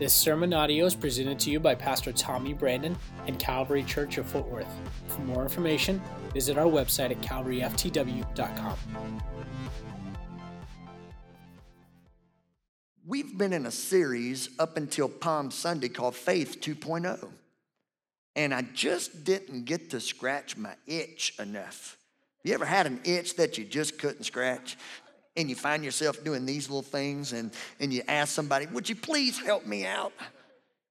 This sermon audio is presented to you by Pastor Tommy Brandon and Calvary Church of Fort Worth. For more information, visit our website at calvaryftw.com. We've been in a series up until Palm Sunday called Faith 2.0. And I just didn't get to scratch my itch enough. You ever had an itch that you just couldn't scratch? And you find yourself doing these little things and, and you ask somebody, Would you please help me out?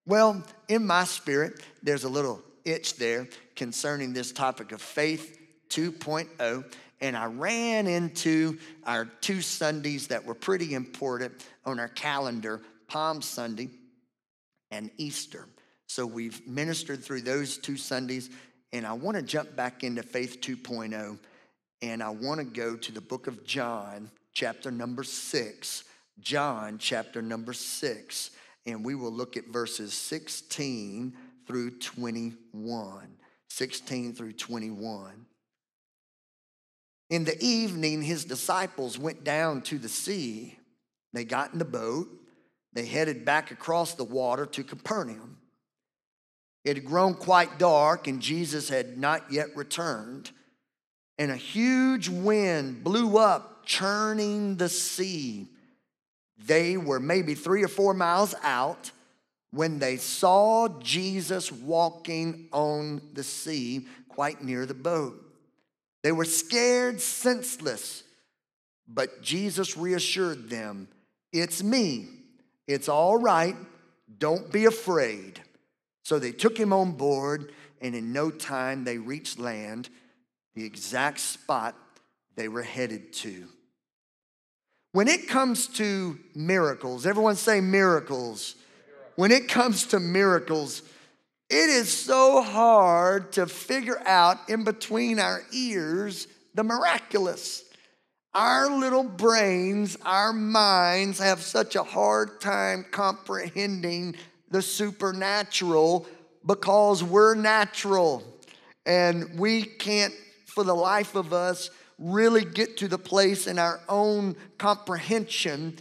Well, in my spirit, there's a little itch there concerning this topic of faith 2.0. And I ran into our two Sundays that were pretty important on our calendar Palm Sunday and Easter. So we've ministered through those two Sundays, and I want to jump back into Faith 2.0, and I want to go to the book of John, chapter number six. John, chapter number six. And we will look at verses 16 through 21. 16 through 21. In the evening, his disciples went down to the sea. They got in the boat. They headed back across the water to Capernaum. It had grown quite dark, and Jesus had not yet returned. And a huge wind blew up churning the sea. They were maybe three or four miles out when they saw Jesus walking on the sea quite near the boat. They were scared, senseless, but Jesus reassured them It's me. It's all right. Don't be afraid. So they took him on board, and in no time they reached land, the exact spot they were headed to. When it comes to miracles, everyone say miracles. When it comes to miracles, it is so hard to figure out in between our ears the miraculous. Our little brains, our minds have such a hard time comprehending the supernatural because we're natural and we can't, for the life of us, really get to the place in our own comprehension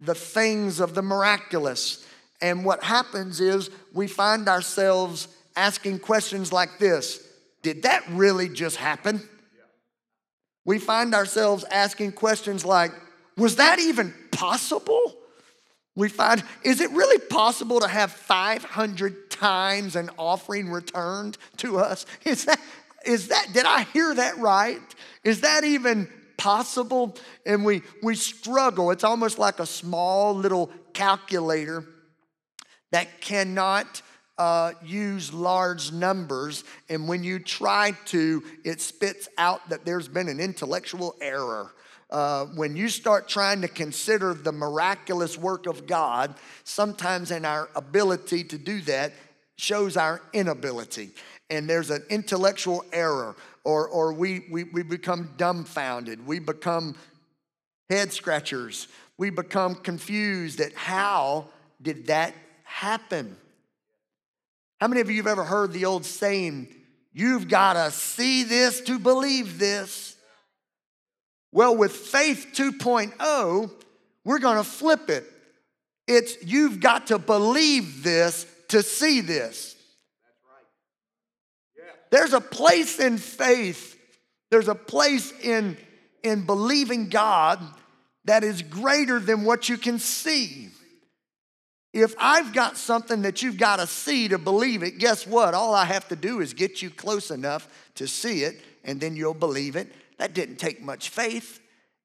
the things of the miraculous. And what happens is we find ourselves asking questions like this Did that really just happen? We find ourselves asking questions like, Was that even possible? We find, is it really possible to have 500 times an offering returned to us? Is that, is that, did I hear that right? Is that even possible? And we, we struggle. It's almost like a small little calculator that cannot uh, use large numbers. And when you try to, it spits out that there's been an intellectual error. Uh, when you start trying to consider the miraculous work of God, sometimes in our ability to do that shows our inability and there's an intellectual error, or, or we, we, we become dumbfounded, we become head scratchers, we become confused at how did that happen? How many of you have ever heard the old saying, you've got to see this to believe this? Well, with faith 2.0, we're going to flip it. It's you've got to believe this to see this. There's a place in faith, there's a place in, in believing God that is greater than what you can see. If I've got something that you've got to see to believe it, guess what? All I have to do is get you close enough to see it, and then you'll believe it. That didn't take much faith.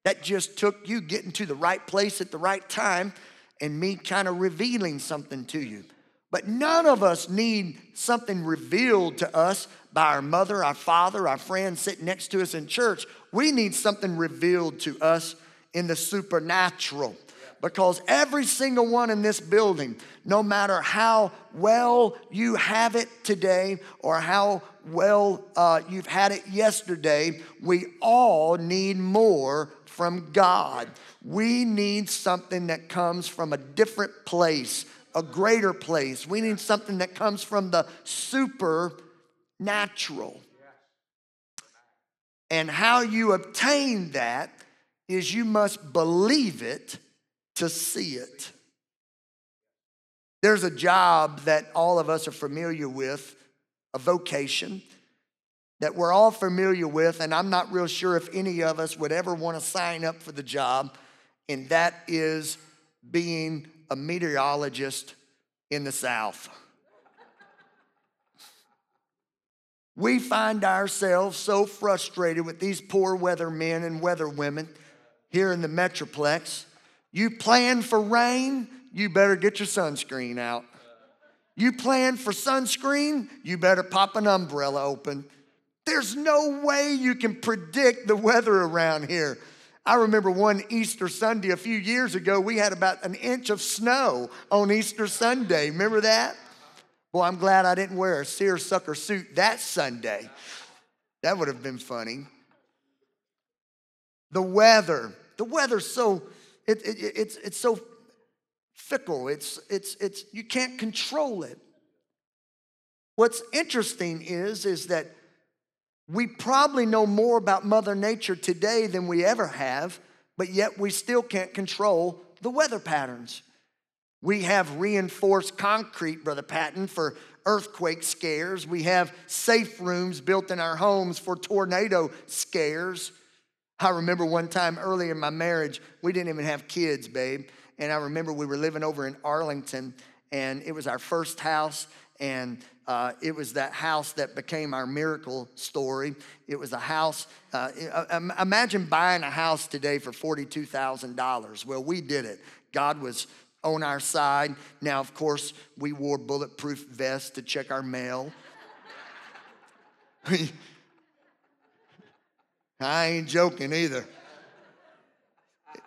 That just took you getting to the right place at the right time and me kind of revealing something to you. But none of us need something revealed to us by our mother, our father, our friend sitting next to us in church. We need something revealed to us in the supernatural. Because every single one in this building, no matter how well you have it today or how well uh, you've had it yesterday, we all need more from God. We need something that comes from a different place, a greater place. We need something that comes from the supernatural. And how you obtain that is you must believe it to see it. There's a job that all of us are familiar with, a vocation that we're all familiar with, and I'm not real sure if any of us would ever want to sign up for the job, and that is being a meteorologist in the South. We find ourselves so frustrated with these poor weathermen and weatherwomen here in the Metroplex. You plan for rain, you better get your sunscreen out. You plan for sunscreen, you better pop an umbrella open. There's no way you can predict the weather around here. I remember one Easter Sunday a few years ago, we had about an inch of snow on Easter Sunday. Remember that? Boy, I'm glad I didn't wear a seersucker suit that Sunday. That would have been funny. The weather, the weather's so, it, it, it's, it's so fickle. It's, it's, it's, you can't control it. What's interesting is, is that we probably know more about Mother Nature today than we ever have, but yet we still can't control the weather patterns. We have reinforced concrete, Brother Patton, for earthquake scares. We have safe rooms built in our homes for tornado scares. I remember one time early in my marriage, we didn't even have kids, babe. And I remember we were living over in Arlington, and it was our first house, and uh, it was that house that became our miracle story. It was a house, uh, imagine buying a house today for $42,000. Well, we did it. God was on our side. Now, of course, we wore bulletproof vests to check our mail. I ain't joking either.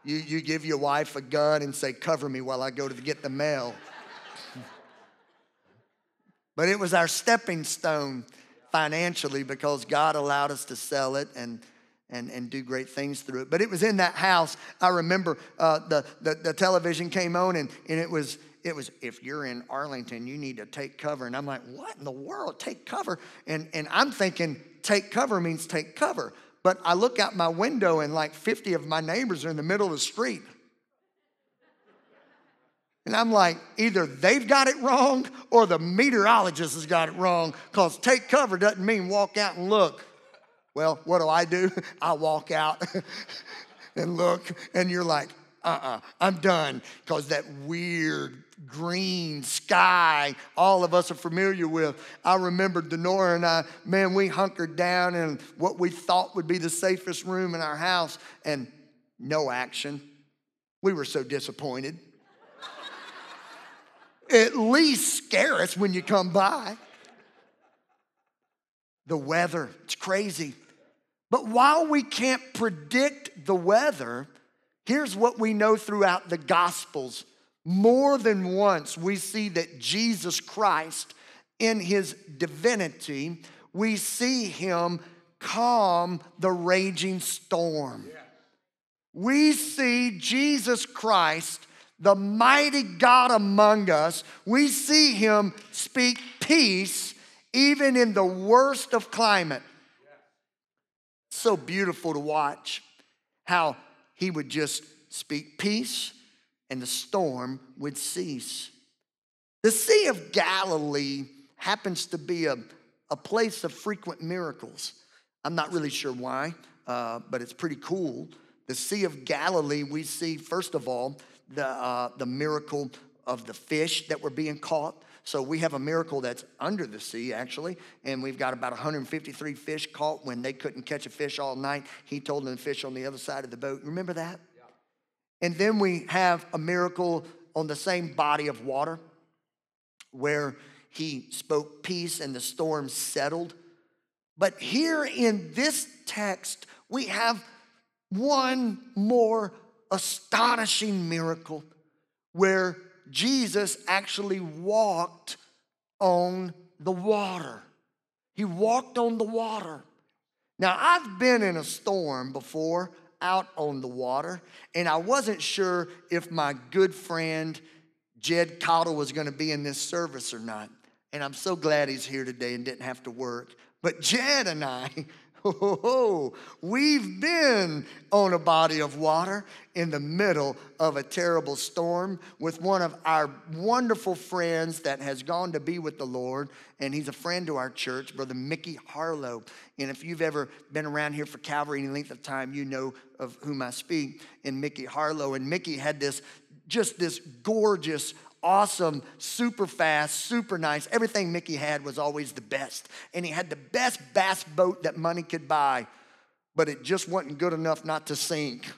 You, you give your wife a gun and say, Cover me while I go to get the mail. But it was our stepping stone financially because God allowed us to sell it and and, and do great things through it. But it was in that house. I remember uh, the, the, the television came on and, and it was it was if you're in Arlington, you need to take cover. And I'm like, what in the world? Take cover? And and I'm thinking take cover means take cover. But I look out my window and like 50 of my neighbors are in the middle of the street. And I'm like, either they've got it wrong or the meteorologist has got it wrong because take cover doesn't mean walk out and look. Well, what do I do? I walk out and look, and you're like, uh uh-uh, uh, i am done because that weird green sky all of us are familiar with. I remember Denora and I, man, we hunkered down in what we thought would be the safest room in our house, and no action. We were so disappointed at least scare us when you come by. The weather, it's crazy. But while we can't predict the weather, here's what we know throughout the Gospels. More than once, we see that Jesus Christ, in his divinity, we see him calm the raging storm. We see Jesus Christ the mighty God among us, we see him speak peace even in the worst of climate. So beautiful to watch how he would just speak peace and the storm would cease. The Sea of Galilee happens to be a, a place of frequent miracles. I'm not really sure why, uh, but it's pretty cool. The Sea of Galilee, we see, first of all, the, uh, the miracle of the fish that were being caught. So we have a miracle that's under the sea, actually, and we've got about 153 fish caught when they couldn't catch a fish all night. He told them to fish on the other side of the boat. Remember that? Yeah. And then we have a miracle on the same body of water where he spoke peace and the storm settled. But here in this text, we have one more astonishing miracle where Jesus actually walked on the water. He walked on the water. Now, I've been in a storm before out on the water, and I wasn't sure if my good friend Jed Cottle was going to be in this service or not. And I'm so glad he's here today and didn't have to work. But Jed and I, Oh, we've been on a body of water in the middle of a terrible storm with one of our wonderful friends that has gone to be with the Lord, and he's a friend to our church, Brother Mickey Harlow. And if you've ever been around here for Calvary any length of time, you know of whom I speak, and Mickey Harlow. And Mickey had this just this gorgeous awesome, super fast, super nice. Everything Mickey had was always the best. And he had the best bass boat that money could buy, but it just wasn't good enough not to sink.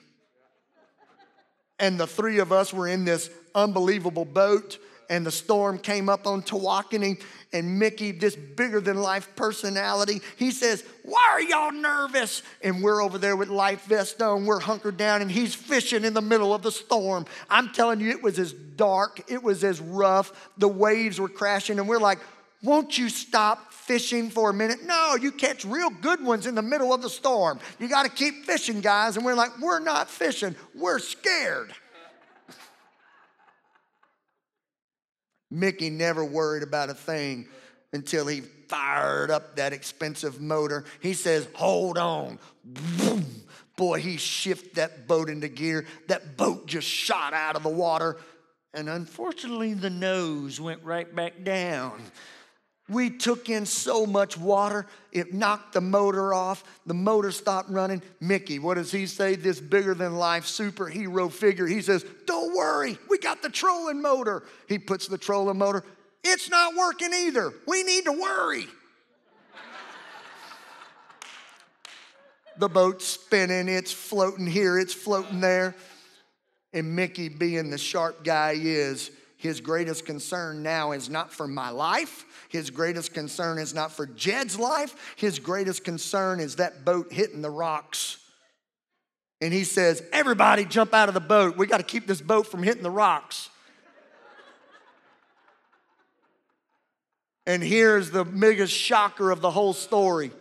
And the three of us were in this unbelievable boat, and the storm came up on Tawakoni, and Mickey, this bigger than life personality, he says, Why are y'all nervous? And we're over there with life vest on, we're hunkered down, and he's fishing in the middle of the storm. I'm telling you, it was as dark, it was as rough, the waves were crashing, and we're like, won't you stop fishing for a minute? No, you catch real good ones in the middle of the storm. You got to keep fishing, guys. And we're like, we're not fishing, we're scared. Mickey never worried about a thing until he fired up that expensive motor. He says, Hold on. Boy, he shifted that boat into gear. That boat just shot out of the water. And unfortunately, the nose went right back down. We took in so much water, it knocked the motor off. The motor stopped running. Mickey, what does he say? This bigger than life superhero figure. He says, Don't worry, we got the trolling motor. He puts the trolling motor. It's not working either. We need to worry. the boat's spinning, it's floating here, it's floating there. And Mickey, being the sharp guy he is, his greatest concern now is not for my life. His greatest concern is not for Jed's life. His greatest concern is that boat hitting the rocks. And he says, Everybody jump out of the boat. We got to keep this boat from hitting the rocks. and here's the biggest shocker of the whole story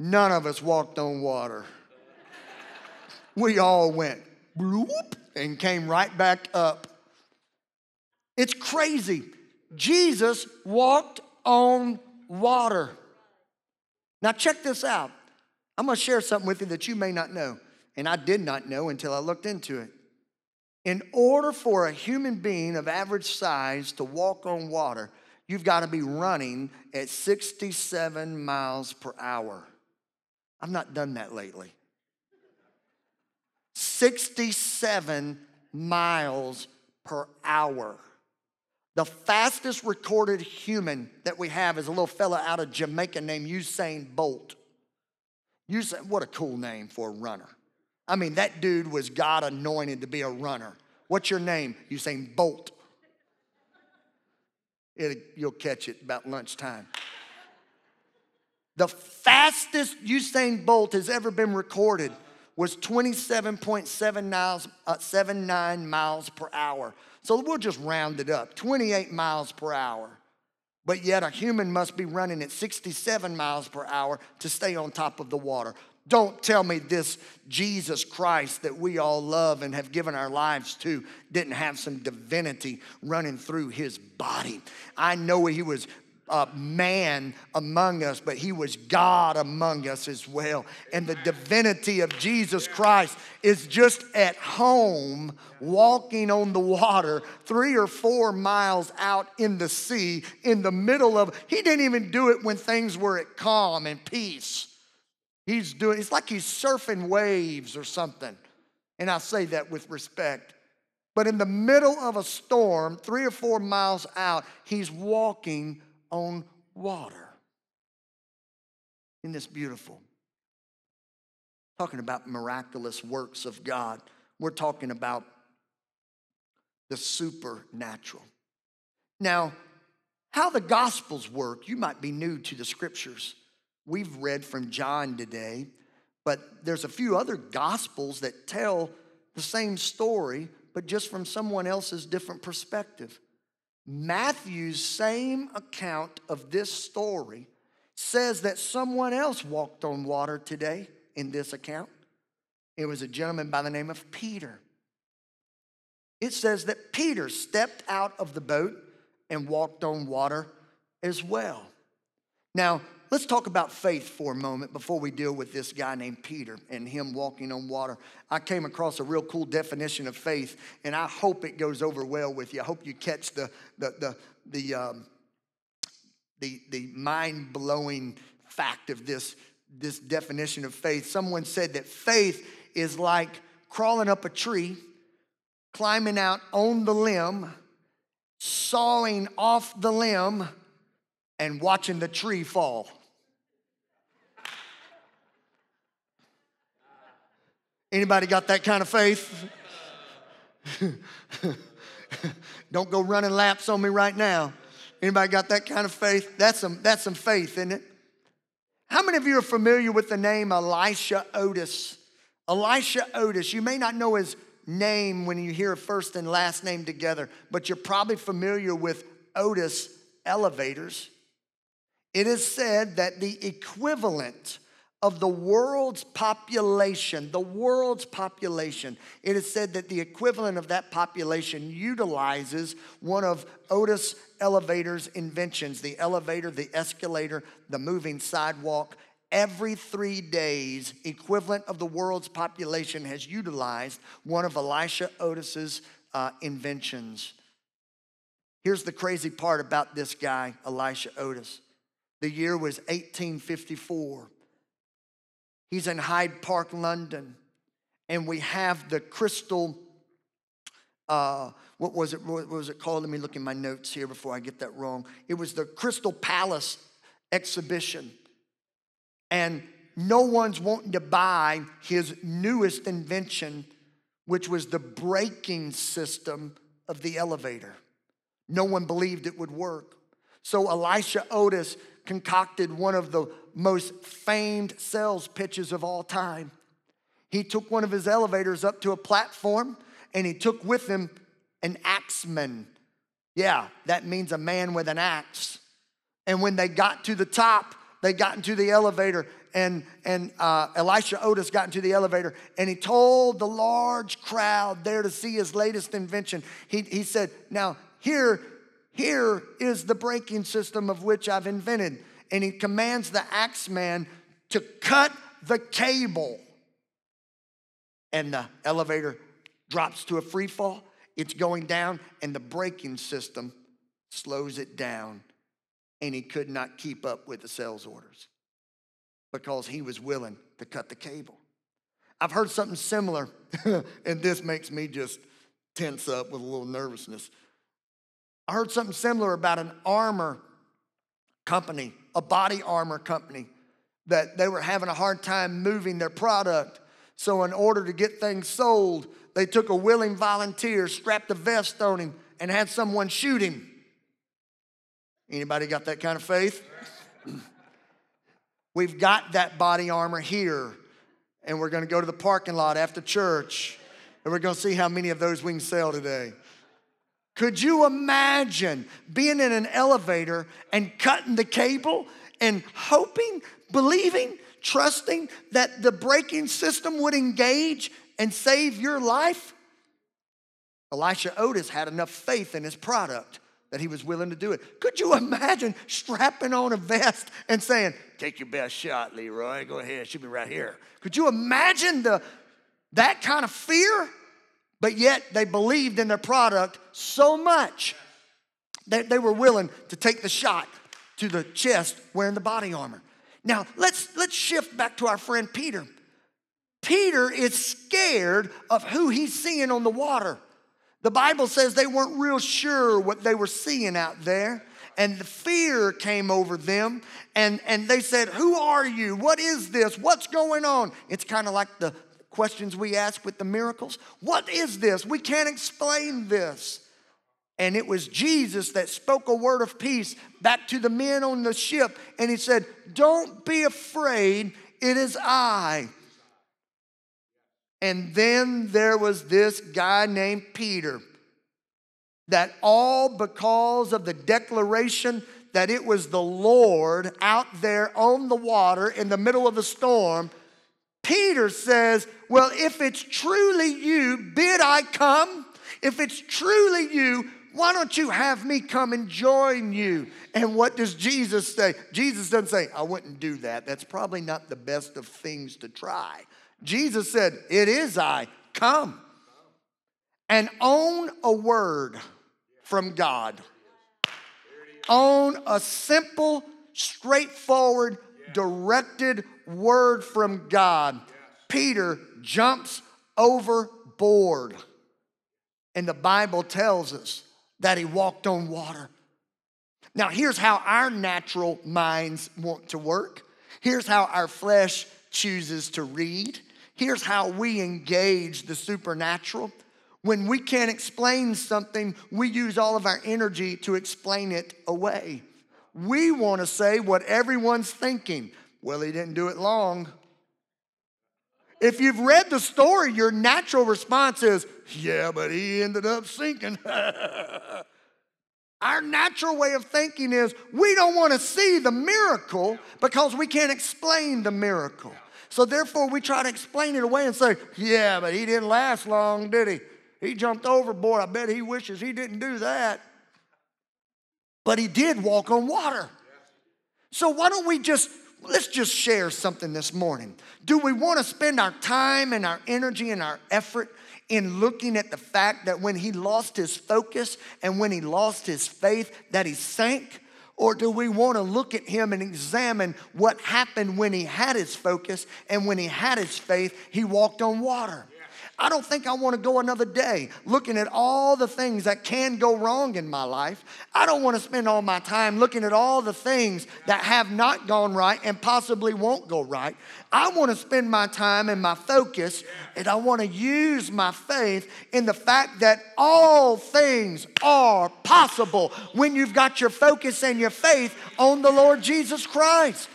none of us walked on water. We all went bloop and came right back up. It's crazy. Jesus walked on water. Now, check this out. I'm going to share something with you that you may not know, and I did not know until I looked into it. In order for a human being of average size to walk on water, you've got to be running at 67 miles per hour. I've not done that lately. 67 miles per hour. The fastest recorded human that we have is a little fella out of Jamaica named Usain Bolt. Usain, what a cool name for a runner. I mean, that dude was God anointed to be a runner. What's your name? Usain Bolt. It, you'll catch it about lunchtime. The fastest Usain Bolt has ever been recorded was 27.79 miles, uh, miles per hour. So we'll just round it up 28 miles per hour. But yet a human must be running at 67 miles per hour to stay on top of the water. Don't tell me this Jesus Christ that we all love and have given our lives to didn't have some divinity running through his body. I know he was uh, man among us, but he was God among us as well. And the divinity of Jesus Christ is just at home walking on the water three or four miles out in the sea in the middle of, he didn't even do it when things were at calm and peace. He's doing, it's like he's surfing waves or something. And I say that with respect. But in the middle of a storm, three or four miles out, he's walking on water. Isn't this beautiful? Talking about miraculous works of God. We're talking about the supernatural. Now, how the Gospels work, you might be new to the scriptures. We've read from John today, but there's a few other Gospels that tell the same story, but just from someone else's different perspective. Matthew's same account of this story says that someone else walked on water today in this account. It was a gentleman by the name of Peter. It says that Peter stepped out of the boat and walked on water as well. Now, let's talk about faith for a moment before we deal with this guy named Peter and him walking on water. I came across a real cool definition of faith, and I hope it goes over well with you. I hope you catch the, the, the, the, um, the, the mind blowing fact of this, this definition of faith. Someone said that faith is like crawling up a tree, climbing out on the limb, sawing off the limb, and watching the tree fall. Anybody got that kind of faith? Don't go running laps on me right now. Anybody got that kind of faith? That's some, that's some faith, isn't it? How many of you are familiar with the name Elisha Otis? Elisha Otis, you may not know his name when you hear first and last name together, but you're probably familiar with Otis elevators. It is said that the equivalent of the world's population, the world's population, it is said that the equivalent of that population utilizes one of Otis Elevator's inventions the elevator, the escalator, the moving sidewalk. Every three days, equivalent of the world's population has utilized one of Elisha Otis's uh, inventions. Here's the crazy part about this guy, Elisha Otis. The year was 1854. He's in Hyde Park, London. And we have the crystal, uh, what was it? What was it called? Let me look in my notes here before I get that wrong. It was the Crystal Palace exhibition. And no one's wanting to buy his newest invention, which was the braking system of the elevator. No one believed it would work. So Elisha Otis concocted one of the most famed sales pitches of all time. He took one of his elevators up to a platform and he took with him an axeman. Yeah, that means a man with an axe. And when they got to the top, they got into the elevator and, and uh, Elisha Otis got into the elevator and he told the large crowd there to see his latest invention. He, he said, Now, here, here is the braking system of which I've invented and he commands the axeman to cut the cable. And the elevator drops to a free fall. It's going down, and the braking system slows it down. And he could not keep up with the sales orders because he was willing to cut the cable. I've heard something similar, and this makes me just tense up with a little nervousness. I heard something similar about an armor company, a body armor company, that they were having a hard time moving their product. So, in order to get things sold, they took a willing volunteer, strapped a vest on him, and had someone shoot him. Anybody got that kind of faith? We've got that body armor here, and we're going to go to the parking lot after church, and we're going to see how many of those we can sell today. Could you imagine being in an elevator and cutting the cable and hoping, believing, trusting that the braking system would engage and save your life? Elisha Otis had enough faith in his product that he was willing to do it. Could you imagine strapping on a vest and saying, Take your best shot, Leroy. Go ahead, shoot me right here. Could you imagine the, that kind of fear? But yet they believed in their product so much that they were willing to take the shot to the chest wearing the body armor. Now, let's, let's shift back to our friend Peter. Peter is scared of who he's seeing on the water. The Bible says they weren't real sure what they were seeing out there. And the fear came over them, and, and they said, Who are you? What is this? What's going on? It's kind of like the, questions we ask with the miracles. What is this? We can't explain this. And it was Jesus that spoke a word of peace back to the men on the ship. And he said, Don't be afraid, it is I. And then there was this guy named Peter, that all because of the declaration that it was the Lord out there on the water in the middle of a storm Peter says, Well, if it's truly you, bid I come? If it's truly you, Why don't you have me come and join you? And what does Jesus say? Jesus doesn't say, I wouldn't do that. That's probably not the best of things to try. Jesus said, It is I. Come and own a word from God. Own a simple, straightforward, directed word from God. Peter jumps overboard. And the Bible tells us that he walked on water. Now, here's how our natural minds want to work. Here's how our flesh chooses to read. Here's how we engage the supernatural. When we can't explain something, we use all of our energy to explain it away. We want to say what everyone's thinking. Well, he didn't do it long. If you've read the story, your natural response is, yeah, but he ended up sinking. Our natural way of thinking is we don't want to see the miracle because we can't explain the miracle. So therefore, we try to explain it away and say, yeah, but he didn't last long, did he? He jumped overboard. I bet he wishes he didn't do that. But he did walk on water. So why don't we just let's just share something this morning. Do we want to spend our time and our energy and our effort in looking at the fact that when he lost his focus and when he lost his faith that he sank? Or do we want to look at him and examine what happened when he had his focus and when he had his faith, he walked on water? I don't think I want to go another day looking at all the things that can go wrong in my life. I don't want to spend all my time looking at all the things that have not gone right and possibly won't go right. I want to spend my time and my focus, and I want to use my faith in the fact that all things are possible when you've got your focus and your faith on the Lord Jesus Christ.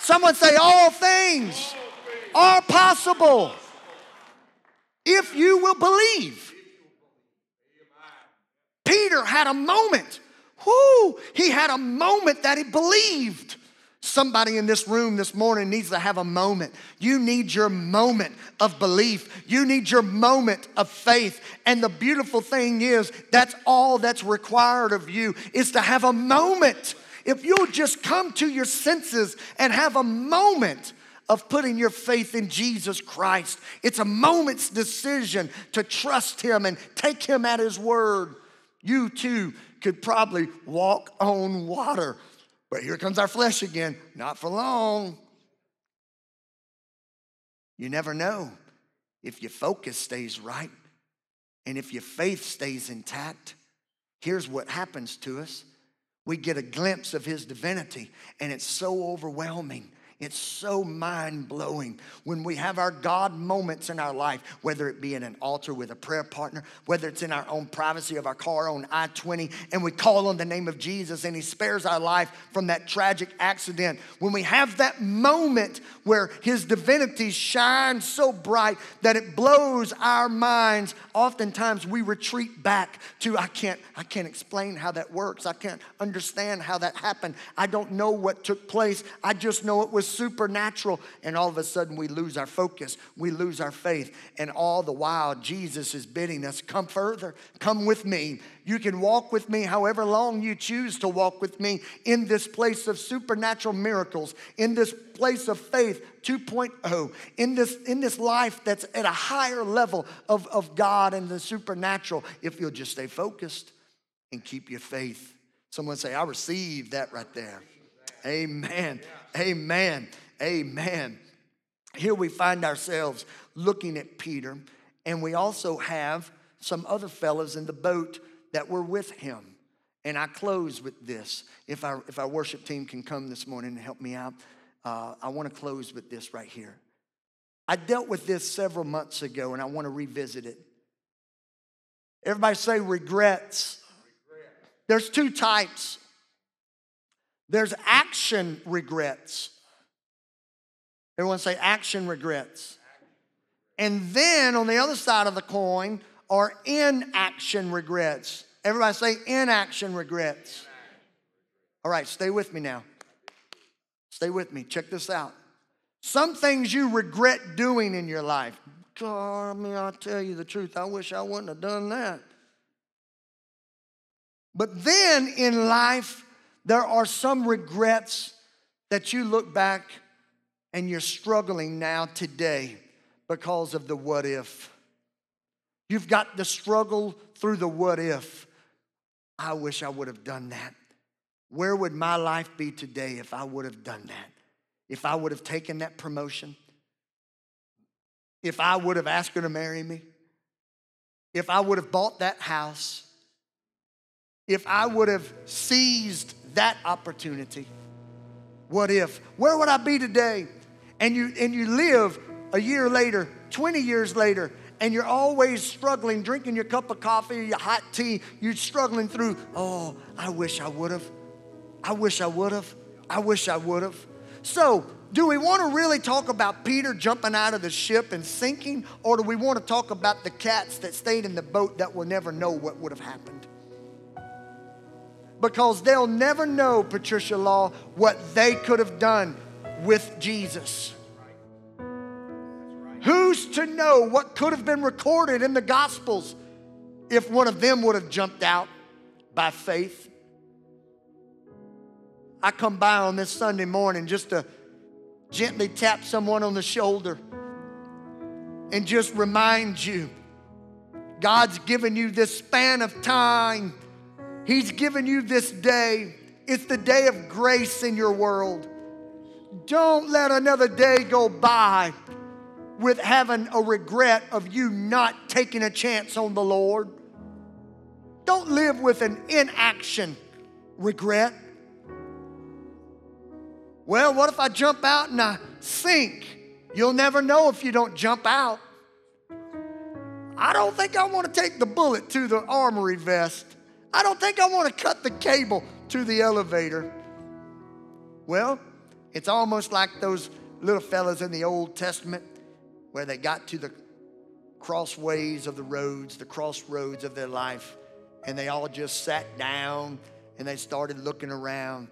Someone say, All things are possible if you will believe. Peter had a moment. Whoo, he had a moment that he believed. Somebody in this room this morning needs to have a moment. You need your moment of belief. You need your moment of faith. And the beautiful thing is, that's all that's required of you is to have a moment. If you'll just come to your senses and have a moment of putting your faith in Jesus Christ. It's a moment's decision to trust Him and take Him at His word. You too could probably walk on water. But here comes our flesh again, not for long. You never know if your focus stays right and if your faith stays intact. Here's what happens to us we get a glimpse of his divinity, and it's so overwhelming it's so mind blowing when we have our God moments in our life, whether it be in an altar with a prayer partner, whether it's in our own privacy of our car on I 20, and we call on the name of Jesus and He spares our life from that tragic accident. When we have that moment where His divinity shines so bright that it blows our minds, oftentimes we retreat back to, I can't, I can't explain how that works. I can't understand how that happened. I don't know what took place. I just know it was was supernatural. And all of a sudden, we lose our focus, we lose our faith. And all the while, Jesus is bidding us, Come further, come with me. You can walk with me however long you choose to walk with me in this place of supernatural miracles, in this place of faith 2.0, in this, in this life that's at a higher level of, of God and the supernatural, if you'll just stay focused and keep your faith. Someone say, I receive that right there. Amen. Amen. Amen. Here we find ourselves looking at Peter, and we also have some other fellows in the boat that were with him. And I close with this. If our, if our worship team can come this morning and help me out, uh, I want to close with this right here. I dealt with this several months ago, and I want to revisit it. Everybody say regrets. There's two types there's action regrets. Everyone say action regrets. And then on the other side of the coin are inaction regrets. Everybody say inaction regrets. All right, stay with me now. Stay with me. Check this out. Some things you regret doing in your life. God, I mean, I'll tell you the truth. I wish I wouldn't have done that. But then in life, there are some regrets that you look back and you're struggling now today because of the what if. You've got the struggle through the what if. I wish I would have done that. Where would my life be today if I would have done that? If I would have taken that promotion? If I would have asked her to marry me? If I would have bought that house? If I would have seized that opportunity? What if? Where would I be today? And you and you live a year later, 20 years later, and you're always struggling, drinking your cup of coffee your hot tea, you're struggling through, oh, I wish I would have. I wish I would have. I wish I would have. So, do we want to really talk about Peter jumping out of the ship and sinking, or do we want to talk about the cats that stayed in the boat that will never know what would have happened? Because they'll never know, Patricia Law, what they could have done with Jesus. Who's to know what could have been recorded in the Gospels if one of them would have jumped out by faith? I come by on this Sunday morning just to gently tap someone on the shoulder and just remind you God's given you this span of time, He's given you this day. It's the day of grace in your world. Don't let another day go by with having a regret of you not taking a chance on the Lord. Don't live with an inaction regret. Well, what if I jump out and I sink? You'll never know if you don't jump out. I don't think I want to take the bullet to the armory vest. I don't think I want to cut the cable to the elevator. Well, it's almost like those little fellas in the Old Testament where they got to the crossways of the roads, the crossroads of their life, and they all just sat down and they started looking around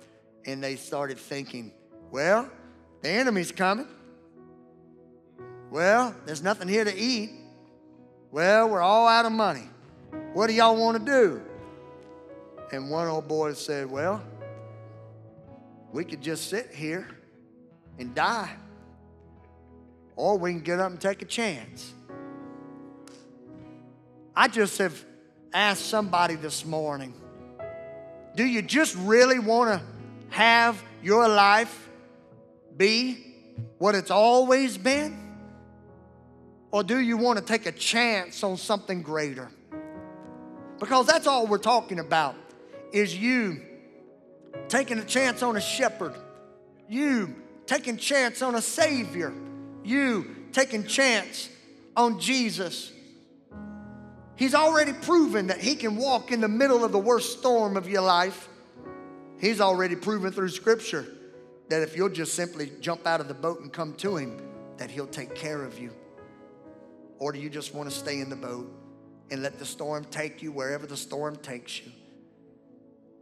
and they started thinking, well, the enemy's coming. Well, there's nothing here to eat. Well, we're all out of money. What do y'all want to do? And one old boy said, Well, we could just sit here and die. Or we can get up and take a chance. I just have asked somebody this morning do you just really want to have your life be what it's always been? Or do you want to take a chance on something greater? Because that's all we're talking about is you taking a chance on a shepherd, you taking chance on a savior, you taking chance on Jesus. He's already proven that he can walk in the middle of the worst storm of your life. He's already proven through scripture that if you'll just simply jump out of the boat and come to him, that he'll take care of you. Or do you just want to stay in the boat and let the storm take you wherever the storm takes you?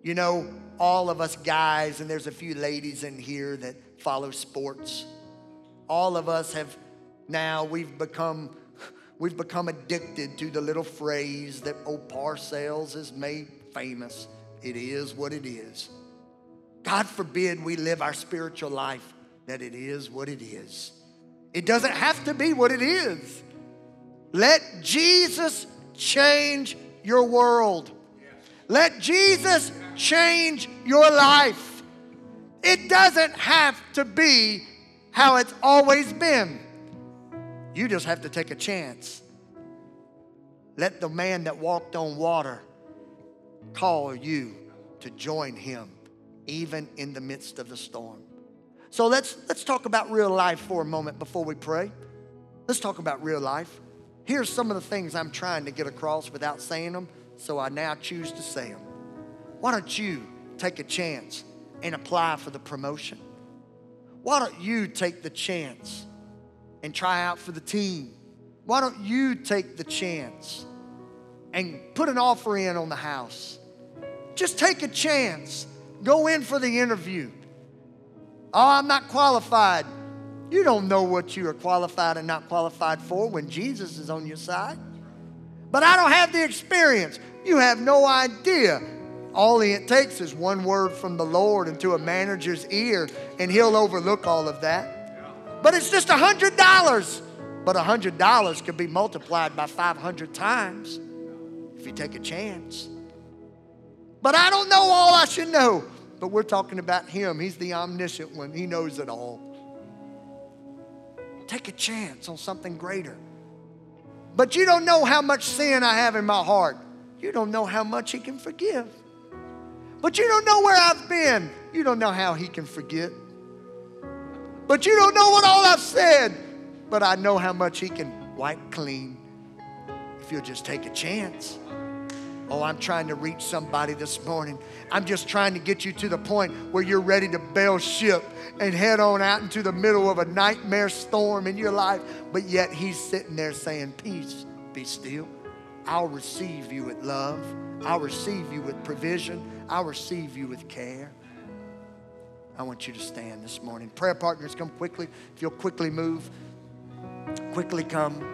You know, all of us guys, and there's a few ladies in here that follow sports all of us have now we've become we've become addicted to the little phrase that old Parcells has made famous. It is what it is. God forbid we live our spiritual life that it is what it is. It doesn't have to be what it is. Let Jesus change your world. Let Jesus change your life. It doesn't have to be how it's always been. You just have to take a chance. Let the man that walked on water call you to join him, even in the midst of the storm. So let's, let's talk about real life for a moment before we pray. Let's talk about real life. Here's some of the things I'm trying to get across without saying them, so I now choose to say them. Why don't you take a chance and apply for the promotion? Why don't you take the chance and try out for the team? Why don't you take the chance and put an offer in on the house? Just take a chance. Go in for the interview. Oh, I'm not qualified. You don't know what you are qualified and not qualified for when Jesus is on your side. But I don't have the experience. You have no idea All it takes is one word from the Lord into a manager's ear, and he'll overlook all of that. But it's just a hundred dollars. But a hundred dollars could be multiplied by 500 times if you take a chance. But I don't know all I should know. But we're talking about him. He's the omniscient one. He knows it all. Take a chance on something greater. But you don't know how much sin I have in my heart. You don't know how much he can forgive. But you don't know where I've been. You don't know how he can forget. But you don't know what all I've said. But I know how much he can wipe clean if you'll just take a chance. Oh, I'm trying to reach somebody this morning. I'm just trying to get you to the point where you're ready to bail ship and head on out into the middle of a nightmare storm in your life. But yet he's sitting there saying, Peace, be still. I'll receive you with love. I'll receive you with provision. I'll receive you with care. I want you to stand this morning. Prayer partners, come quickly. If you'll quickly move, quickly come.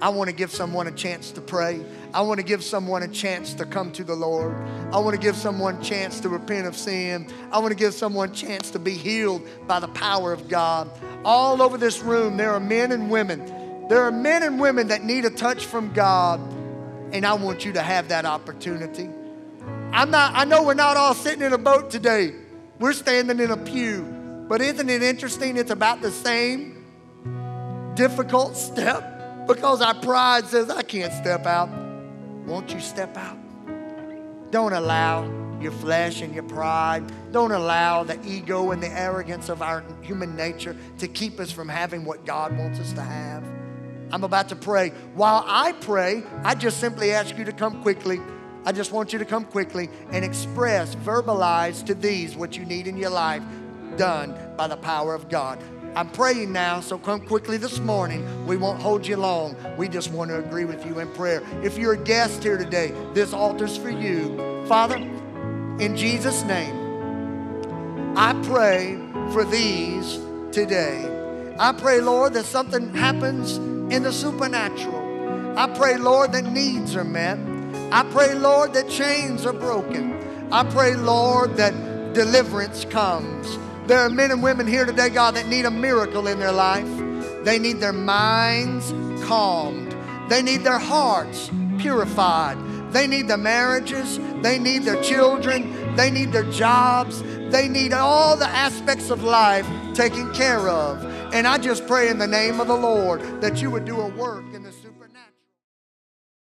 I want to give someone a chance to pray. I want to give someone a chance to come to the Lord. I want to give someone a chance to repent of sin. I want to give someone a chance to be healed by the power of God. All over this room, there are men and women. There are men and women that need a touch from God, and I want you to have that opportunity. I'm not, I know we're not all sitting in a boat today. We're standing in a pew. But isn't it interesting? It's about the same difficult step because our pride says, I can't step out. Won't you step out? Don't allow your flesh and your pride. Don't allow the ego and the arrogance of our human nature to keep us from having what God wants us to have. I'm about to pray. While I pray, I just simply ask you to come quickly. I just want you to come quickly and express, verbalize to these what you need in your life done by the power of God. I'm praying now, so come quickly this morning. We won't hold you long. We just want to agree with you in prayer. If you're a guest here today, this altar's for you. Father, in Jesus' name, I pray for these today. I pray, Lord, that something happens in the supernatural. I pray, Lord, that needs are met. I pray, Lord, that chains are broken. I pray, Lord, that deliverance comes. There are men and women here today, God, that need a miracle in their life. They need their minds calmed, they need their hearts purified. They need their marriages. They need their children. They need their jobs. They need all the aspects of life taken care of. And I just pray in the name of the Lord that you would do a work in this.